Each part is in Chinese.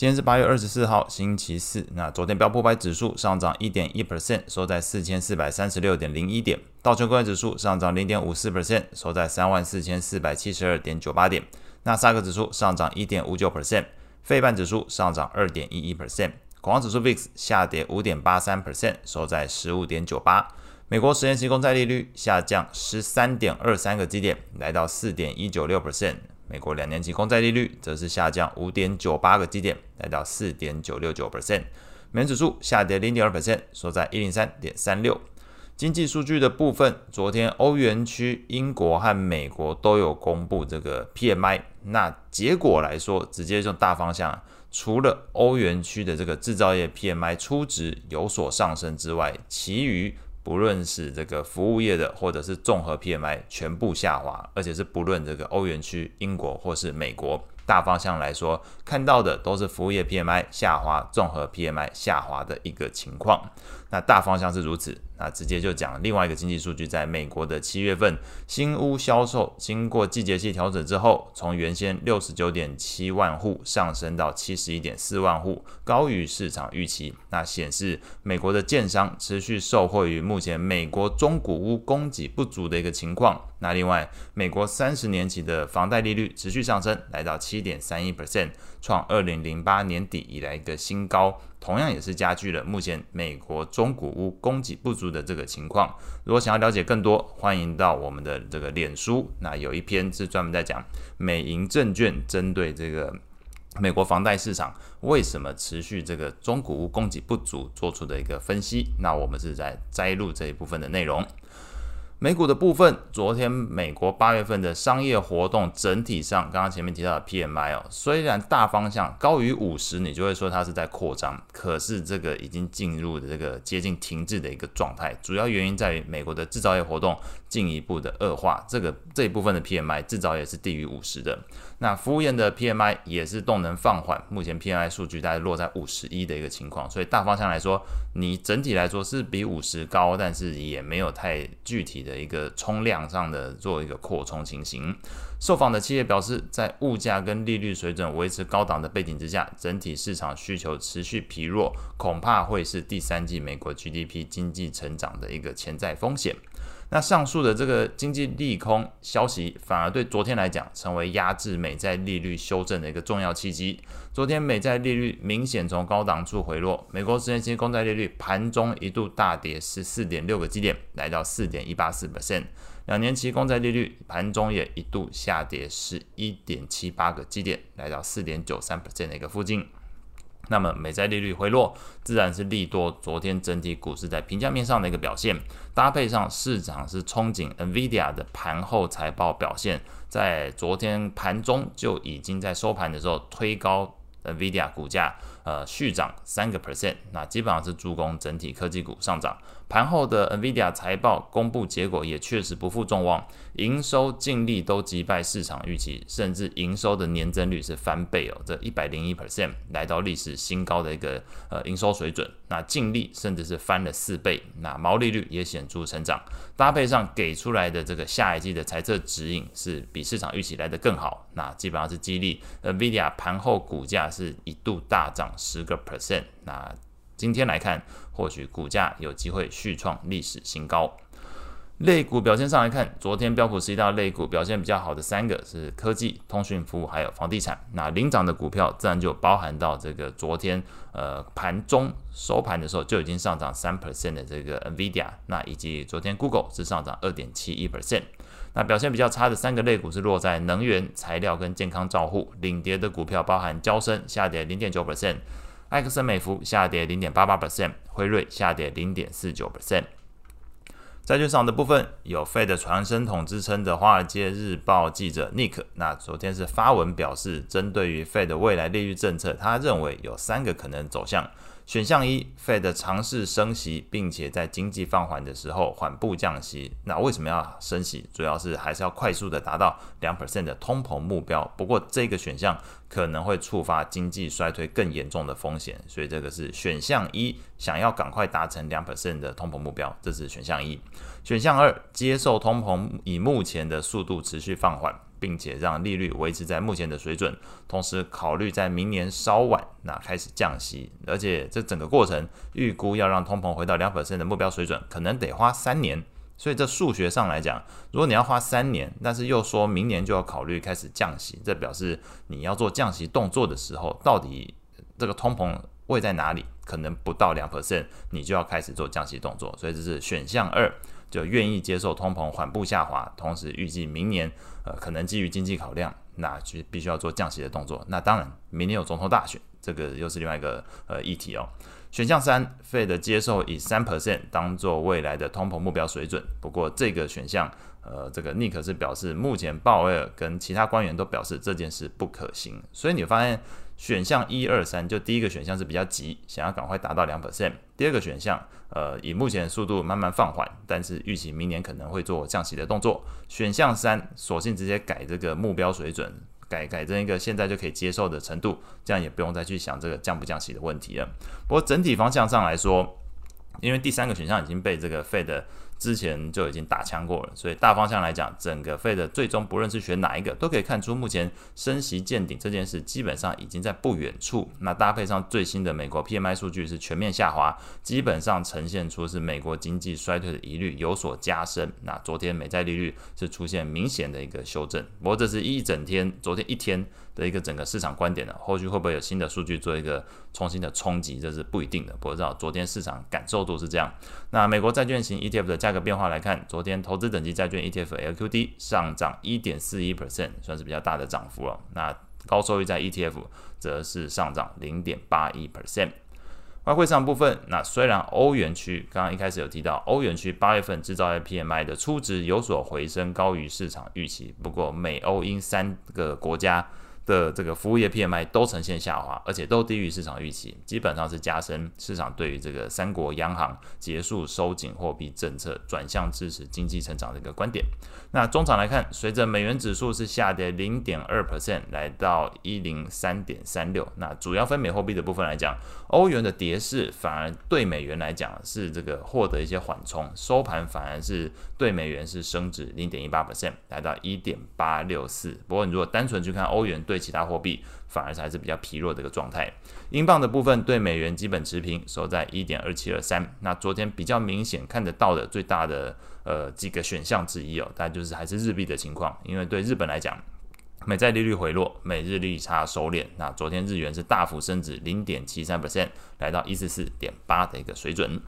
今天是八月二十四号，星期四。那昨天标普五百指数上涨一点一 percent，收在四千四百三十六点零一点。道琼工业指数上涨零点五四 percent，收在三万四千四百七十二点九八点。纳斯达克指数上涨一点五九 percent，费半指数上涨二点一一 percent。恐慌指数 VIX 下跌五点八三 percent，收在十五点九八。美国十年期公债利率下降十三点二三个基点，来到四点一九六 percent。美国两年期公债利率则是下降五点九八个基点，来到四点九六九 percent。美元指数下跌零点二 percent，收在一零三点三六。经济数据的部分，昨天欧元区、英国和美国都有公布这个 PMI。那结果来说，直接就大方向，除了欧元区的这个制造业 PMI 初值有所上升之外，其余。不论是这个服务业的，或者是综合 PMI 全部下滑，而且是不论这个欧元区、英国或是美国，大方向来说，看到的都是服务业 PMI 下滑、综合 PMI 下滑的一个情况。那大方向是如此。那直接就讲另外一个经济数据，在美国的七月份新屋销售，经过季节性调整之后，从原先六十九点七万户上升到七十一点四万户，高于市场预期。那显示美国的建商持续受惠于目前美国中古屋供给不足的一个情况。那另外，美国三十年期的房贷利率持续上升，来到七点三一 percent，创二零零八年底以来一个新高。同样也是加剧了目前美国中中古屋供给不足的这个情况。如果想要了解更多，欢迎到我们的这个脸书，那有一篇是专门在讲美银证券针对这个美国房贷市场为什么持续这个中古屋供给不足做出的一个分析。那我们是在摘录这一部分的内容。美股的部分，昨天美国八月份的商业活动整体上，刚刚前面提到的 PMI 哦，虽然大方向高于五十，你就会说它是在扩张，可是这个已经进入的这个接近停滞的一个状态。主要原因在于美国的制造业活动进一步的恶化，这个这一部分的 PMI 制造业是低于五十的。那服务业的 PMI 也是动能放缓，目前 PMI 数据大概落在五十一的一个情况，所以大方向来说，你整体来说是比五十高，但是也没有太具体的。的一个冲量上的做一个扩充情形，受访的企业表示，在物价跟利率水准维持高档的背景之下，整体市场需求持续疲弱，恐怕会是第三季美国 GDP 经济成长的一个潜在风险。那上述的这个经济利空消息，反而对昨天来讲，成为压制美债利率修正的一个重要契机。昨天美债利率明显从高档处回落，美国十年期公债利率盘中一度大跌十四点六个基点，来到四点一八四 percent。两年期公债利率盘中也一度下跌十一点七八个基点，来到四点九三 percent 的一个附近。那么美债利率回落，自然是利多。昨天整体股市在评价面上的一个表现，搭配上市场是憧憬 NVIDIA 的盘后财报表现，在昨天盘中就已经在收盘的时候推高 NVIDIA 股价。呃，续涨三个 percent，那基本上是助攻整体科技股上涨。盘后的 NVIDIA 财报公布结果也确实不负众望，营收、净利都击败市场预期，甚至营收的年增率是翻倍哦，这一百零一 percent 来到历史新高的一个呃营收水准。那净利甚至是翻了四倍，那毛利率也显著成长。搭配上给出来的这个下一季的财测指引是比市场预期来得更好，那基本上是激励 NVIDIA 盘后股价是一度大涨。十个 percent，那今天来看，或许股价有机会续创历史新高。类股表现上来看，昨天标普十大类股表现比较好的三个是科技、通讯服务还有房地产。那领涨的股票自然就包含到这个昨天呃盘中收盘的时候就已经上涨三 percent 的这个 NVIDIA，那以及昨天 Google 是上涨二点七一 percent。那表现比较差的三个类股是落在能源、材料跟健康照护。领跌的股票包含交生下跌零点九 percent，埃克森美孚下跌零点八八 percent，辉瑞下跌零点四九 percent。债券上的部分有 Fed 的传声筒之称的《华尔街日报》记者 Nick，那昨天是发文表示，针对于 Fed 未来利率政策，他认为有三个可能走向。选项一，Fed 尝试升息，并且在经济放缓的时候缓步降息。那为什么要升息？主要是还是要快速的达到两 percent 的通膨目标。不过这个选项可能会触发经济衰退更严重的风险，所以这个是选项一，想要赶快达成两 percent 的通膨目标，这是选项一。选项二，接受通膨以目前的速度持续放缓。并且让利率维持在目前的水准，同时考虑在明年稍晚那开始降息，而且这整个过程预估要让通膨回到两百分的目标水准，可能得花三年。所以这数学上来讲，如果你要花三年，但是又说明年就要考虑开始降息，这表示你要做降息动作的时候，到底这个通膨位在哪里？可能不到两 percent，你就要开始做降息动作。所以这是选项二，就愿意接受通膨缓步下滑，同时预计明年呃可能基于经济考量，那就必须要做降息的动作。那当然，明年有总统大选，这个又是另外一个呃议题哦。选项三，Fed 接受以三 percent 当做未来的通膨目标水准。不过这个选项，呃，这个尼克是表示，目前鲍威尔跟其他官员都表示这件事不可行。所以你发现选项一二三，就第一个选项是比较急，想要赶快达到两 percent。第二个选项，呃，以目前的速度慢慢放缓，但是预期明年可能会做降息的动作。选项三，索性直接改这个目标水准。改改成一个现在就可以接受的程度，这样也不用再去想这个降不降息的问题了。不过整体方向上来说，因为第三个选项已经被这个 Fed 之前就已经打枪过了，所以大方向来讲，整个费的最终不论是选哪一个，都可以看出目前升息见顶这件事基本上已经在不远处。那搭配上最新的美国 PMI 数据是全面下滑，基本上呈现出是美国经济衰退的疑虑有所加深。那昨天美债利率是出现明显的一个修正，不过这是一整天，昨天一天。的一个整个市场观点呢，后续会不会有新的数据做一个重新的冲击，这是不一定的。不知道昨天市场感受度是这样。那美国债券型 ETF 的价价格变化来看，昨天投资等级债券 ETF LQD 上涨一点四一 percent，算是比较大的涨幅了。那高收益债 ETF 则是上涨零点八一 percent。外汇市场部分，那虽然欧元区刚刚一开始有提到，欧元区八月份制造业 PMI 的初值有所回升，高于市场预期。不过美欧英三个国家。的这个服务业 PMI 都呈现下滑，而且都低于市场预期，基本上是加深市场对于这个三国央行结束收紧货币政策，转向支持经济成长的一个观点。那中场来看，随着美元指数是下跌零点二 percent，来到一零三点三六。那主要分美货币的部分来讲，欧元的跌势反而对美元来讲是这个获得一些缓冲，收盘反而是对美元是升值零点一八 percent，来到一点八六四。不过你如果单纯去看欧元对其他货币，反而还是比较疲弱的一个状态。英镑的部分对美元基本持平，收在一点二七二三。那昨天比较明显看得到的最大的呃几个选项之一哦，大概就是还是日币的情况，因为对日本来讲，美债利率回落，美日利差收敛。那昨天日元是大幅升值零点七三 percent，来到一四四点八的一个水准。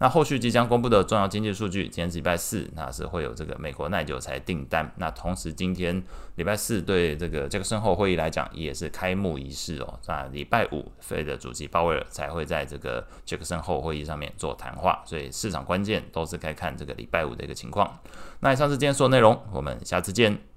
那后续即将公布的重要经济数据，今天是礼拜四，那是会有这个美国耐久财订单。那同时今天礼拜四对这个杰克森后会议来讲，也是开幕仪式哦。那礼拜五费的主席鲍威尔才会在这个杰克森后会议上面做谈话，所以市场关键都是该看这个礼拜五的一个情况。那以上是今天所有内容，我们下次见。